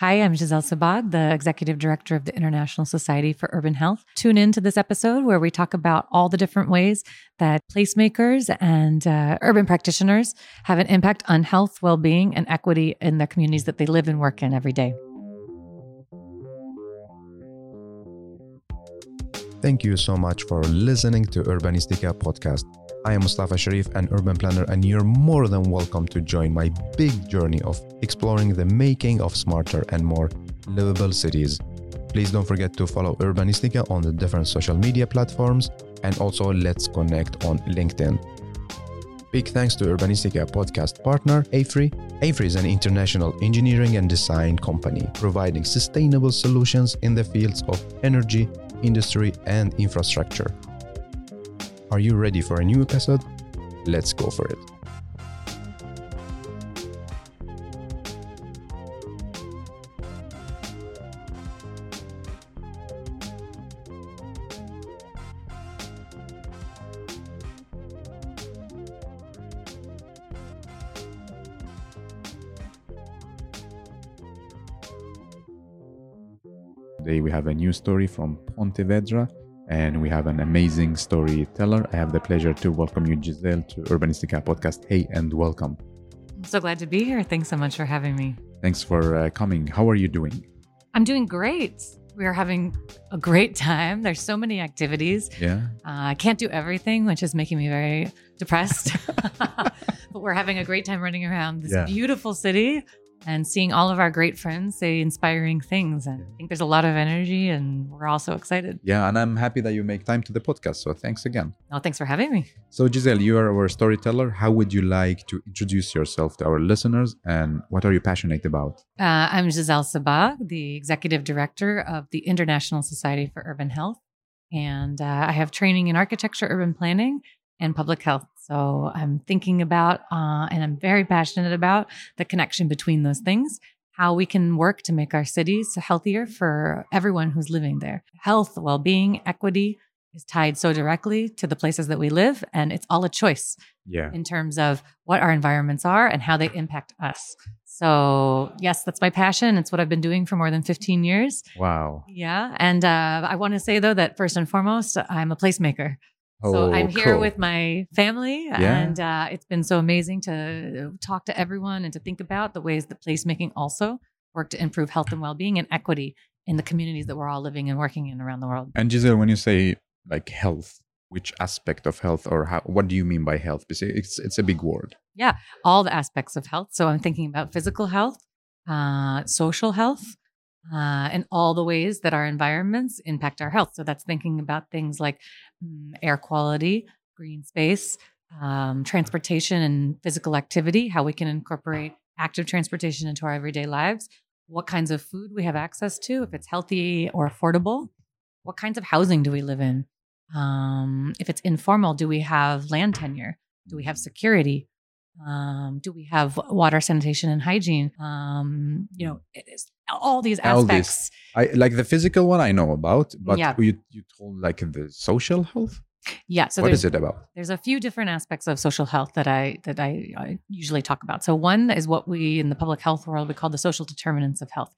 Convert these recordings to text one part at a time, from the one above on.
Hi, I'm Giselle Sebag, the Executive Director of the International Society for Urban Health. Tune in to this episode where we talk about all the different ways that placemakers and uh, urban practitioners have an impact on health, well being, and equity in the communities that they live and work in every day. Thank you so much for listening to Urbanistica podcast. I am Mustafa Sharif, an urban planner, and you're more than welcome to join my big journey of exploring the making of smarter and more livable cities. Please don't forget to follow Urbanistica on the different social media platforms and also let's connect on LinkedIn. Big thanks to Urbanistica podcast partner AFRY. AFRY is an international engineering and design company providing sustainable solutions in the fields of energy, industry, and infrastructure. Are you ready for a new episode? Let's go for it. Today we have a new story from Pontevedra and we have an amazing storyteller. I have the pleasure to welcome you, Giselle, to Urbanistica podcast. Hey, and welcome. I'm so glad to be here. Thanks so much for having me. Thanks for uh, coming. How are you doing? I'm doing great. We are having a great time. There's so many activities. Yeah. Uh, I can't do everything, which is making me very depressed. but we're having a great time running around this Yeah. beautiful city and seeing all of our great friends say inspiring things. And I think there's a lot of energy, and we're all so excited. Yeah, and I'm happy that you make time to the podcast. So thanks again. No, thanks for having me. So, Giselle, you are our storyteller. How would you like to introduce yourself to our listeners and what are you passionate about? Uh, I'm Giselle Sebag, the executive director of the International Society for Urban Health. And uh, I have training in architecture, urban planning, and public health. So I'm thinking about, uh, and I'm very passionate about the connection between those things, how we can work to make our cities healthier for everyone who's living there. Health, well being, equity is tied so directly to the places that we live. And it's all a choice Yeah. in terms of what our environments are and how they impact us. So, yes, that's my passion. It's what I've been doing for more than 15 years. Wow. Yeah. And uh, I want to say, though, that first and foremost, I'm a placemaker. So Oh, I'm here cool. with my family, Yeah. and uh, it's been so amazing to talk to everyone and to think about the ways that placemaking also work to improve health and well-being and equity in the communities that we're all living and working in around the world. And Giselle, when you say like health, which aspect of health or how, what do you mean by health? Because It's, it's a big word. Yeah, all the aspects of health. So I'm thinking about physical health, uh, social health, uh, and all the ways that our environments impact our health. So that's thinking about things like air quality, green space, um, transportation, and physical activity, how we can incorporate active transportation into our everyday lives, what kinds of food we have access to, if it's healthy or affordable, what kinds of housing do we live in? Um, if it's informal, do we have land tenure? Do we have security? Um, do we have water, sanitation, and hygiene? Um, you know, it is all these aspects. All. I like the physical one I know about, but Yeah. you you told like the social health. Yeah. So what is it about? there's a few different aspects of social health that I that I, I usually talk about. So one is what we in the public health world we call the social determinants of health.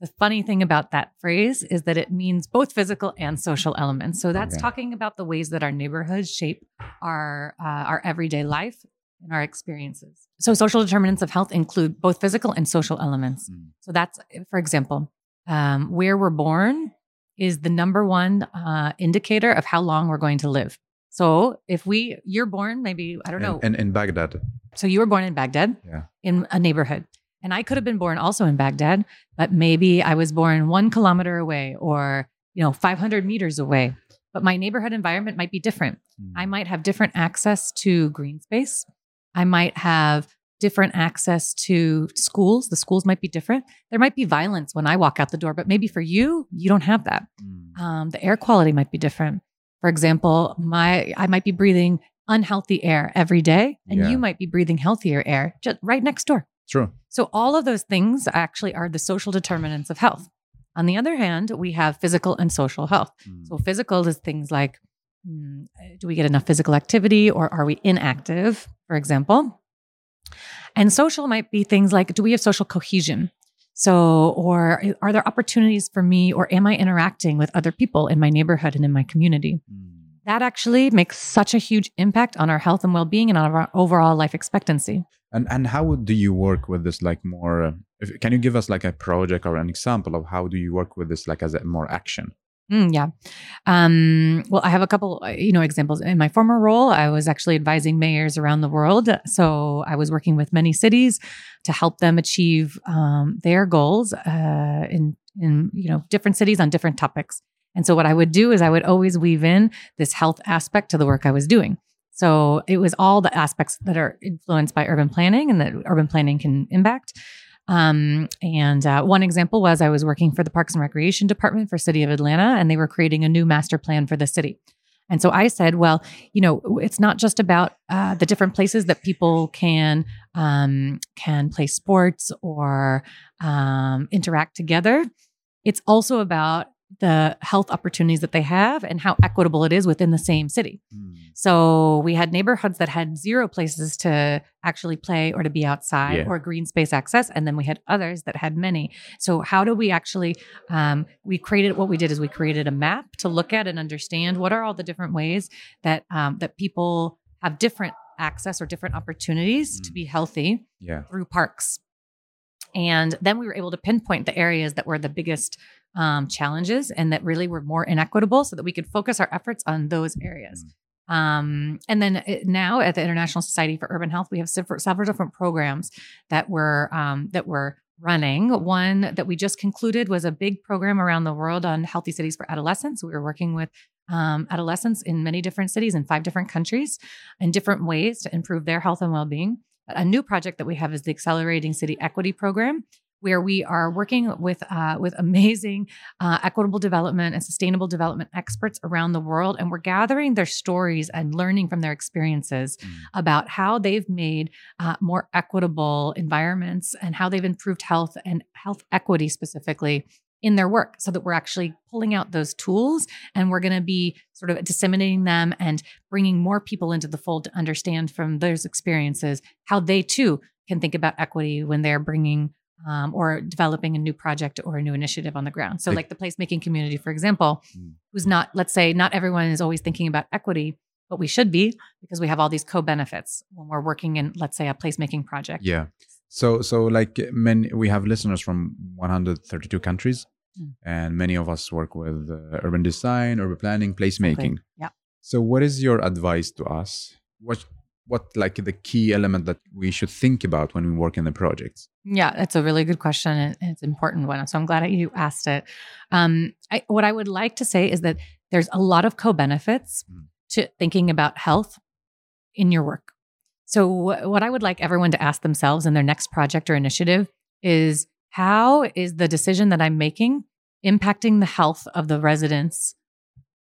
The funny thing about that phrase is that it means both physical and social elements. So that's Okay. talking about the ways that our neighborhoods shape our uh, our everyday life and our experiences. So social determinants of health include both physical and social elements. Mm. So that's, for example, um, where we're born is the number one uh, indicator of how long we're going to live. So if we, you're born, maybe I don't know. And, and in Baghdad. so you were born in Baghdad, Yeah. in a neighborhood, and I could have been born also in Baghdad, but maybe I was born one kilometer away or you know 500 meters away. But my neighborhood environment might be different. I Mm. might have different access to green space. I might have different access to schools. The schools might be different. There might be violence when I walk out the door, but maybe for you, you don't have that. Mm. Um, the air quality might be different. For example, my I might be breathing unhealthy air every day, and Yeah. you might be breathing healthier air just right next door. True. So all of those things actually are the social determinants of health. On the other hand, we have physical and social health. Mm. So physical is things like do we get enough physical activity or are we inactive, for example? And social might be things like do we have social cohesion? So, or are there opportunities for me, or am I interacting with other people in my neighborhood and in my community? Mm. That actually makes such a huge impact on our health and well being and on our overall life expectancy. And and how do you work with this? Like more, uh, if, can you give us like a project or an example of how do you work with this? Like as a more action. Mm, yeah. Um, well, I have a couple, uh, you know, examples. In my former role, I was actually advising mayors around the world. So I was working with many cities to help them achieve um, their goals uh, in in you know different cities on different topics. And so what I would do is I would always weave in this health aspect to the work I was doing. So it was all the aspects that are influenced by urban planning and that urban planning can impact. Um, and uh, one example was I was working for the Parks and Recreation Department for City of Atlanta, and they were creating a new master plan for the city. And so I said, well, you know, it's not just about uh, the different places that people can um, can play sports or um, interact together. It's also about the health opportunities that they have and how equitable it is within the same city. Mm. So we had neighborhoods that had zero places to actually play or to be outside Yeah. or green space access, and then we had others that had many. So how do we actually? Um, we created what we did is we created a map to look at and understand what are all the different ways that um, that people have different access or different opportunities to Mm. be healthy Yeah. through parks. And then we were able to pinpoint the areas that were the biggest um, challenges and that really were more inequitable so that we could focus our efforts on those areas. Um, and then it, now at the International Society for Urban Health, we have several, several different programs that were um, that were running. One that we just concluded was a big program around the world on healthy cities for adolescents. We were working with um, adolescents in many different cities in five different countries in different ways to improve their health and well-being. A new project that we have is the Accelerating City Equity Program, where we are working with uh, with amazing uh, equitable development and sustainable development experts around the world, and we're gathering their stories and learning from their experiences Mm. about how they've made uh, more equitable environments and how they've improved health and health equity specifically in their work so that we're actually pulling out those tools and we're going to be sort of disseminating them and bringing more people into the fold to understand from those experiences how they too can think about equity when they're bringing um, or developing a new project or a new initiative on the ground. So, Like- like the placemaking community, for example, Mm. who's not, let's say, not everyone is always thinking about equity, but we should be because we have all these co benefits when we're working in, let's say, a placemaking project. Yeah. So so like many we have listeners from 132 countries, Mm. and many of us work with uh, urban design, urban planning, placemaking. Yeah. So what is your advice to us? What what like the key element that we should think about when we work in the projects? Yeah, that's a really good question and it's an important one. So I'm glad that you asked it. Um, I, what I would like to say is that there's a lot of co-benefits Mm. to thinking about health in your work. So wh- what I would like everyone to ask themselves in their next project or initiative is how is the decision that I'm making impacting the health of the residents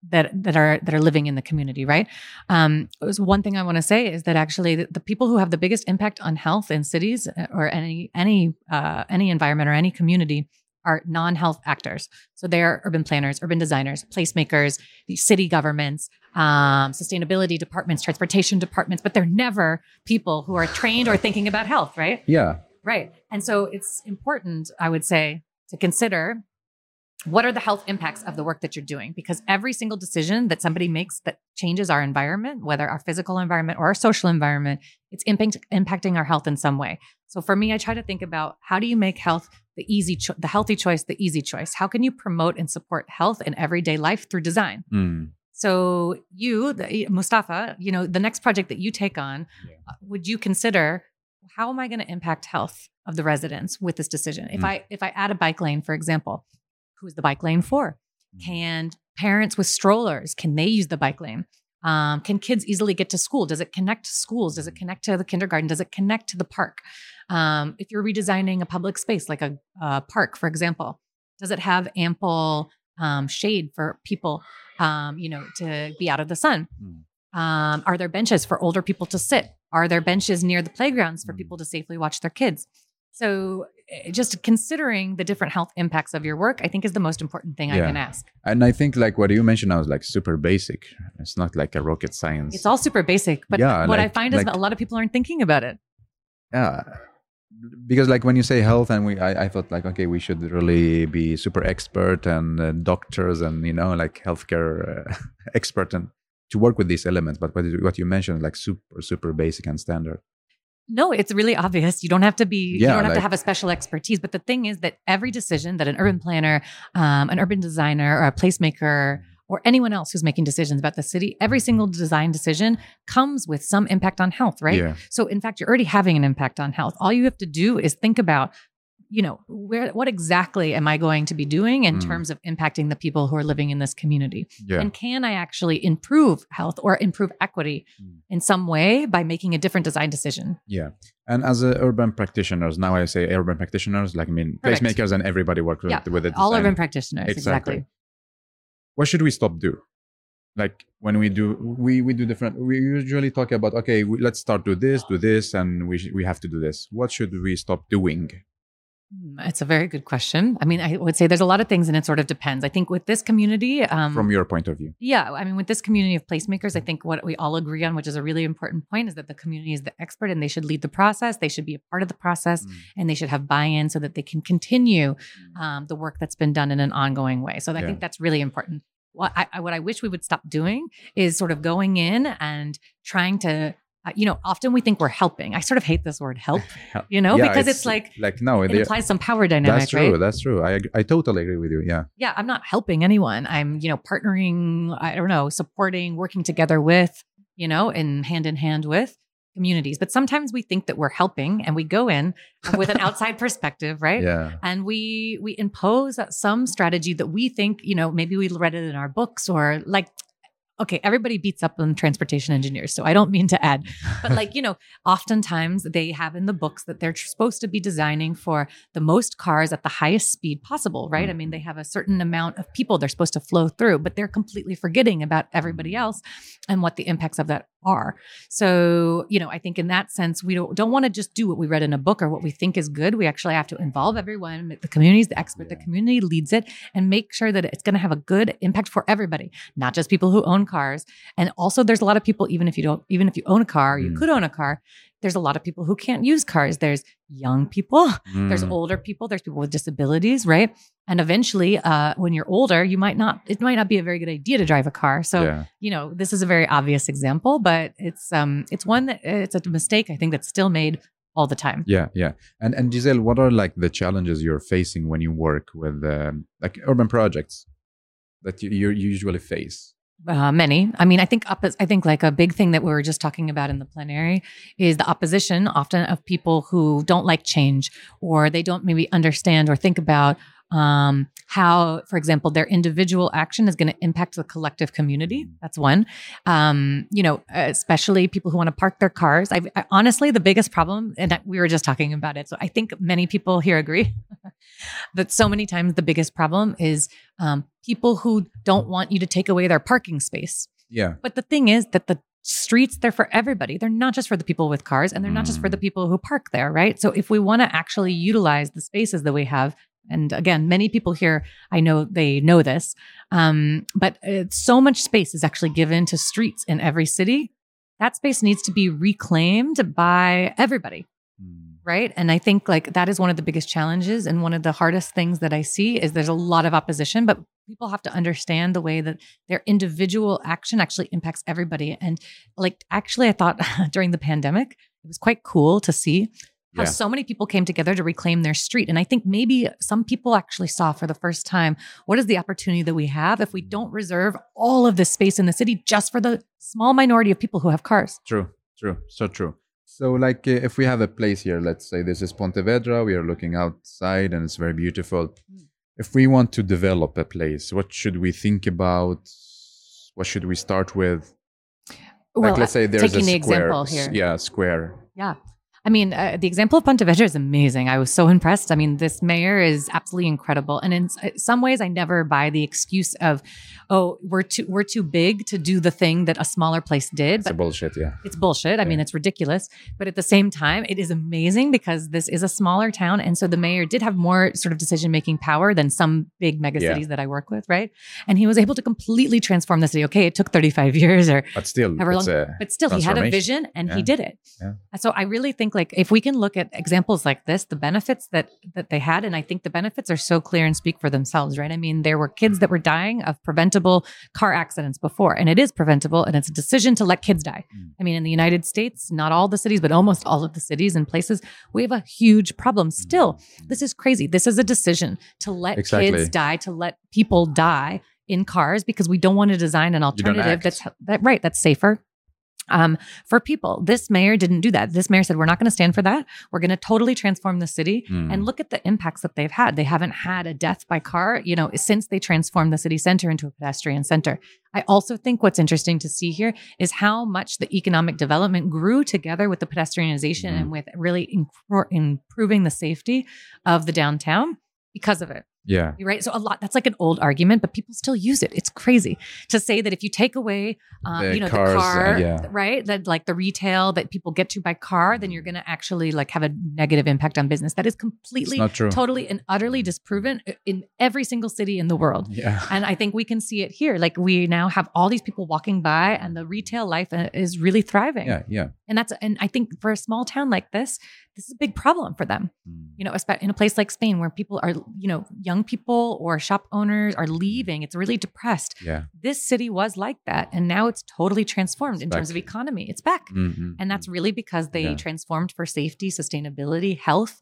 that that are that are living in the community, right? Um, it was one thing I want to say is that actually the, the people who have the biggest impact on health in cities uh, or any any uh, any environment or any community are non-health actors. So they're urban planners, urban designers, placemakers, the city governments, um, sustainability departments, transportation departments, but they're never people who are trained or thinking about health, right? Yeah. Right. And so it's important, I would say, to consider what are the health impacts of the work that you're doing? Because every single decision that somebody makes that changes our environment, whether our physical environment or our social environment, it's impact, impacting our health in some way. So for me, I try to think about how do you make health the easy, cho- the healthy choice, the easy choice? How can you promote and support health in everyday life through design? Mm. So you, the, Mustafa, you know, the next project that you take on, Yeah. uh, would you consider how am I going to impact health of the residents with this decision? If Mm. I if I add a bike lane, for example, who's the bike lane for? Mm. Can parents with strollers can they use the bike lane? Um, can kids easily get to school? Does it connect to schools? Does it connect to the kindergarten? Does it connect to the park? Um, if you're redesigning a public space like a, a park, for example, does it have ample um, shade for people, um, you know, to be out of the sun? Mm. Um, are there benches for older people to sit? Are there benches near the playgrounds for Mm. people to safely watch their kids? So, just considering the different health impacts of your work, I think is the most important thing I can ask. And I think like what you mentioned now is like super basic. It's not like a rocket science. It's all super basic, but Yeah, what I find is like- a lot of people aren't thinking about it. yeah because like when you say health and we I, I thought like okay we should really be super expert and uh, doctors and you know like healthcare uh, expert and to work with these elements but what, what you mentioned like super super basic and standard no, it's really obvious. You don't have to be, you don't have to have a special expertise. But the thing is that every decision that an urban planner, um, an urban designer, or a placemaker, or anyone else who's making decisions about the city, every single design decision comes with some impact on health, right? yeah So, in fact, you're already having an impact on health. All you have to do is think about, you know, where what exactly am I going to be doing in Mm. terms of impacting the people who are living in this community? yeah And can I actually improve health or improve equity Mm. in some way by making a different design decision? yeah and as a urban practitioners now i say urban practitioners like i mean Correct. placemakers and everybody works with, Yeah, with it All urban practitioners, Exactly. exactly. what should we stop do like when we do we we do different we usually talk about okay we, let's start do this do this and we sh- we have to do this what should we stop doing It's a very good question. I mean, I would say there's a lot of things, and it sort of depends. I think with this community, um, from your point of view Yeah, I mean, with this community of placemakers, I think what we all agree on, which is a really important point, is that the community is the expert and they should lead the process. They should be a part of the process Mm. and they should have buy in so that they can continue um, the work that's been done in an ongoing way. So I Yeah. think that's really important. What I, I- what I wish we would stop doing is sort of going in and trying to, uh, you know, often we think we're helping. I sort of hate this word help, you know, Yeah, because it's, like, like no it implies some power dynamic, that's true right? that's true I, I totally agree with you yeah yeah, I'm not helping anyone. I'm, you know, partnering, I don't know, supporting, working together with, you know, and hand in hand with communities. But sometimes we think that we're helping and we go in with an outside perspective, right? yeah And we we impose some strategy that we think, you know, maybe we read it in our books or like okay, everybody beats up on transportation engineers. So I don't mean to add, but like, you know, oftentimes they have in the books that they're supposed to be designing for the most cars at the highest speed possible, right? I mean, they have a certain amount of people they're supposed to flow through, but they're completely forgetting about everybody mm-hmm. else and what the impacts of that are. So, you know, I think in that sense, we don't, don't want to just do what we read in a book or what we think is good. We actually have to involve everyone. The community is the expert, the community leads it, and make sure that it's going to have a good impact for everybody, not just people who own cars. And also, there's a lot of people, even if you don't, even if you own a car, you Mm. could own a car. There's a lot of people who can't use cars. There's young people, there's Mm. older people, there's people with disabilities, right? And eventually, uh, when you're older, you might not, it might not be a very good idea to drive a car. So, yeah you know, this is a very obvious example, but it's um it's one that it's a mistake I think that's still made all the time. yeah yeah and and giselle what are like the challenges you're facing when you work with um, like urban projects that you, you usually face Uh, many. I mean, I think up, I think like a big thing that we were just talking about in the plenary is the opposition often of people who don't like change or they don't maybe understand or think about um, how, for example, their individual action is going to impact the collective community. That's one. Um, you know, especially people who want to park their cars. I, I honestly, the biggest problem, and we were just talking about it, so I think many people here agree that so many times the biggest problem is um, people who don't want you to take away their parking space. yeah But the thing is that the streets they're for everybody. They're not just for the people with cars and they're not just for the Mm. people who park there, right? So if we want to actually utilize the spaces that we have and again, many people here, I know they know this, um, but uh, so much space is actually given to streets in every city. That space needs to be reclaimed by everybody Mm. right and i think like that is one of the biggest challenges and one of the hardest things that i see is there's a lot of opposition but people have to understand the way that their individual action actually impacts everybody and like actually i thought during the pandemic it was quite cool to see how Yeah. so many people came together to reclaim their street and i think maybe some people actually saw for the first time what is the opportunity that we have if we don't reserve all of this space in the city just for the small minority of people who have cars True, true, so true. So, like, uh, if we have a place here, let's say this is Pontevedra, we are looking outside and it's very beautiful. Mm. If we want to develop a place, what should we think about? What should we start with? Like, let's say there's taking a the square. example here Yeah, square. Yeah. I mean, uh, the example of Pontevedra is amazing. I was so impressed. I mean, this mayor is absolutely incredible. And in some ways, I never buy the excuse of, "Oh, we're too we're too big to do the thing that a smaller place did." It's bullshit, yeah. it's bullshit. I mean, it's ridiculous. But at the same time, it is amazing because this is a smaller town, and so the mayor did have more sort of decision making power than some big mega Yeah. cities that I work with, right? And he was able to completely transform the city. Okay, it took thirty five years or But still, however long, but still he had a vision and he did it Yeah. so i really think think like if we can look at examples like this, the benefits that that they had, and I think the benefits are so clear and speak for themselves, right? I mean, there were kids that were dying of preventable car accidents before, and it is preventable, and it's a decision to let kids die. Mm. I mean, in the United States, not all the cities, but almost all of the cities and places, we have a huge problem still. This is crazy. This is a decision to let Exactly. kids die, to let people die in cars because we don't want to design an alternative that's that right that's safer um, for people. This mayor didn't do that. This mayor said, we're not going to stand for that. We're going to totally transform the city. Mm. And look at the impacts that they've had. They haven't had a death by car, you know, since they transformed the city center into a pedestrian center. I also think what's interesting to see here is how much the economic development grew together with the pedestrianization Mhm. and with really impro- improving the safety of the downtown because of it. Yeah. Right. So a lot that's like an old argument, but people still use it. It's crazy to say that if you take away, uh, The you know, cars, the uh, car, yeah. right, that like the retail that people get to by car, then you're going to actually like have a negative impact on business. That is completely, totally, and utterly disproven in every single city in the world. Yeah. And I think we can see it here. Like we now have all these people walking by, and the retail life uh, is really thriving. Yeah. Yeah. And that's and I think for a small town like this, this is a big problem for them Mm. you know, espe- in a place like Spain where people are, you know, young people or shop owners are leaving. It's really depressed. Yeah. This city was like that. And now it's totally transformed It's in terms of economy. It's back. Mhm. And that's really because they Yeah. transformed for safety, sustainability, health.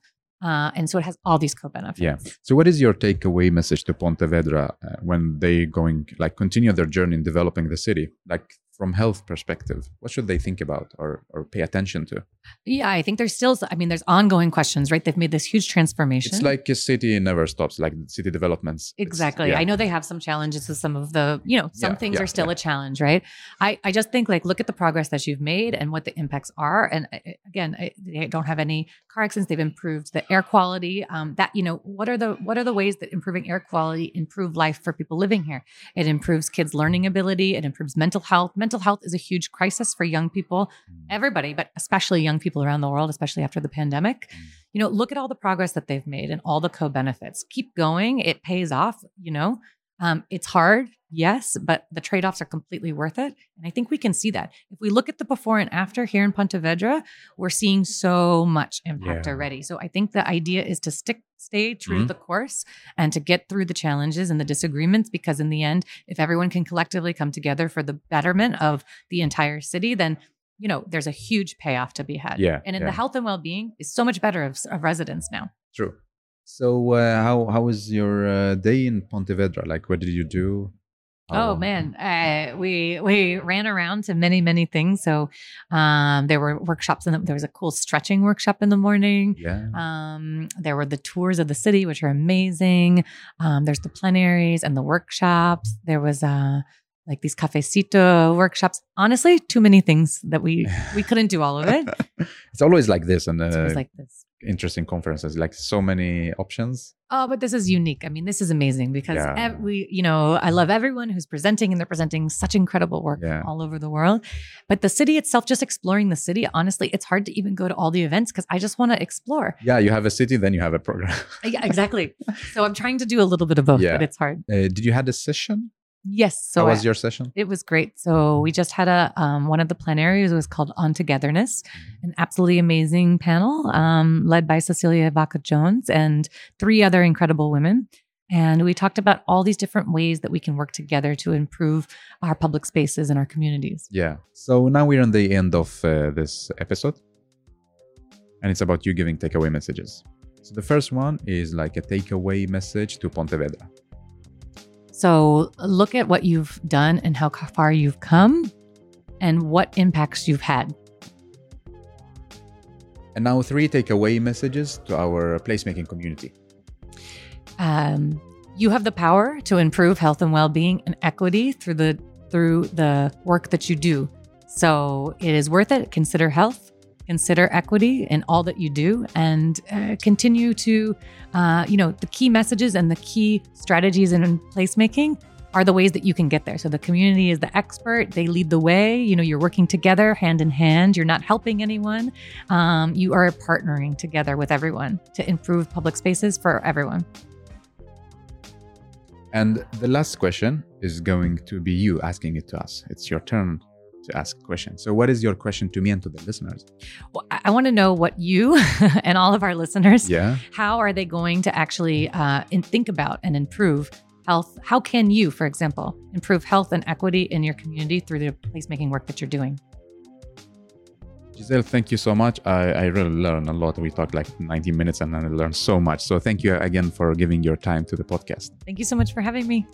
Uh, and so it has all these co benefits. Yeah. So, what is your takeaway message to Pontevedra uh, when they going like continue their journey in developing the city? Like from health perspective, what should they think about or or pay attention to? Yeah, I think there's still, I mean, there's ongoing questions, right? They've made this huge transformation. It's like a city never stops. Like city developments. Exactly. yeah. I know they have some challenges with some of the, you know, some Yeah, things yeah, are still a challenge, right? I, I just think like look at the progress that you've made and what the impacts are. And uh, again, I, they don't have any car accidents. They've improved the air quality. Um, that you know, what are the what are the ways that improving air quality improve life for people living here? It improves kids' learning ability. It improves mental health. Mental health is a huge crisis for young people, Mm. everybody, but especially young people around the world, especially after the pandemic. Mm. You know, look at all the progress that they've made and all the co benefits. Keep going. It pays off. You know, um, it's hard, yes, but the trade offs are completely worth it. And I think we can see that. If we look at the before and after here in Pontevedra, we're seeing so much impact Yeah. already. So I think the idea is to stick, stay true Mhm. to the course and to get through the challenges and the disagreements, because in the end, if everyone can collectively come together for the betterment of the entire city, then you know there's a huge payoff to be had Yeah, and in yeah. the health and well-being is so much better of, of residents now True. So, uh, how how was your uh, day in Pontevedra? Like, what did you do? Oh man, uh, we we ran around to many many things. So um, there were workshops, and there was a cool stretching workshop in the morning. Yeah. Um, there were the tours of the city, which are amazing. Um, there's the plenaries and the workshops. There was uh, like these cafecito workshops. Honestly, too many things that we we couldn't do all of it. it's always like this, and uh, was like this. Interesting conferences. Like so many options. Oh, but this is unique. I mean, this is amazing because Yeah. you know, I love everyone who's presenting and they're presenting such incredible work Yeah. all over the world. But the city itself, just exploring the city, honestly, it's hard to even go to all the events because I just want to explore. Yeah, you have a city, then you have a program. Yeah, exactly. so I'm trying to do a little bit of both, Yeah. but it's hard. Uh, did you had a session? Yes. So How was I- your session? it was great. So we just had a um, one of the plenaries was called On Togetherness, an absolutely amazing panel um, led by Cecilia Vaca Jones and three other incredible women. And we talked about all these different ways that we can work together to improve our public spaces and our communities. Yeah. So now we're on the end of uh, this episode, and it's about you giving takeaway messages. So the first one is like a takeaway message to Pontevedra. So look at what you've done and how far you've come and what impacts you've had. And now three takeaway messages to our placemaking community. um, you have the power to improve health and well-being and equity through the through the work that you do so it is worth it consider health consider equity in all that you do and uh, continue to uh, you know the key messages and the key strategies in placemaking are the ways that you can get there. So the community is the expert. They lead the way. You know you're working together hand in hand. You're not helping anyone. Um, you are partnering together with everyone to improve public spaces for everyone. And the last question is going to be you asking it to us. It's your turn to ask questions. So, what is your question to me and to the listeners? Well, I, want to know what you and all of our listeners, Yeah. how are they going to actually uh, in, think about and improve health? How can you, for example, improve health and equity in your community through the placemaking work that you're doing? Giselle, thank you so much. I, I really learned a lot. We talked like 90 minutes and I learned so much. So, thank you again for giving your time to the podcast. Thank you so much for having me.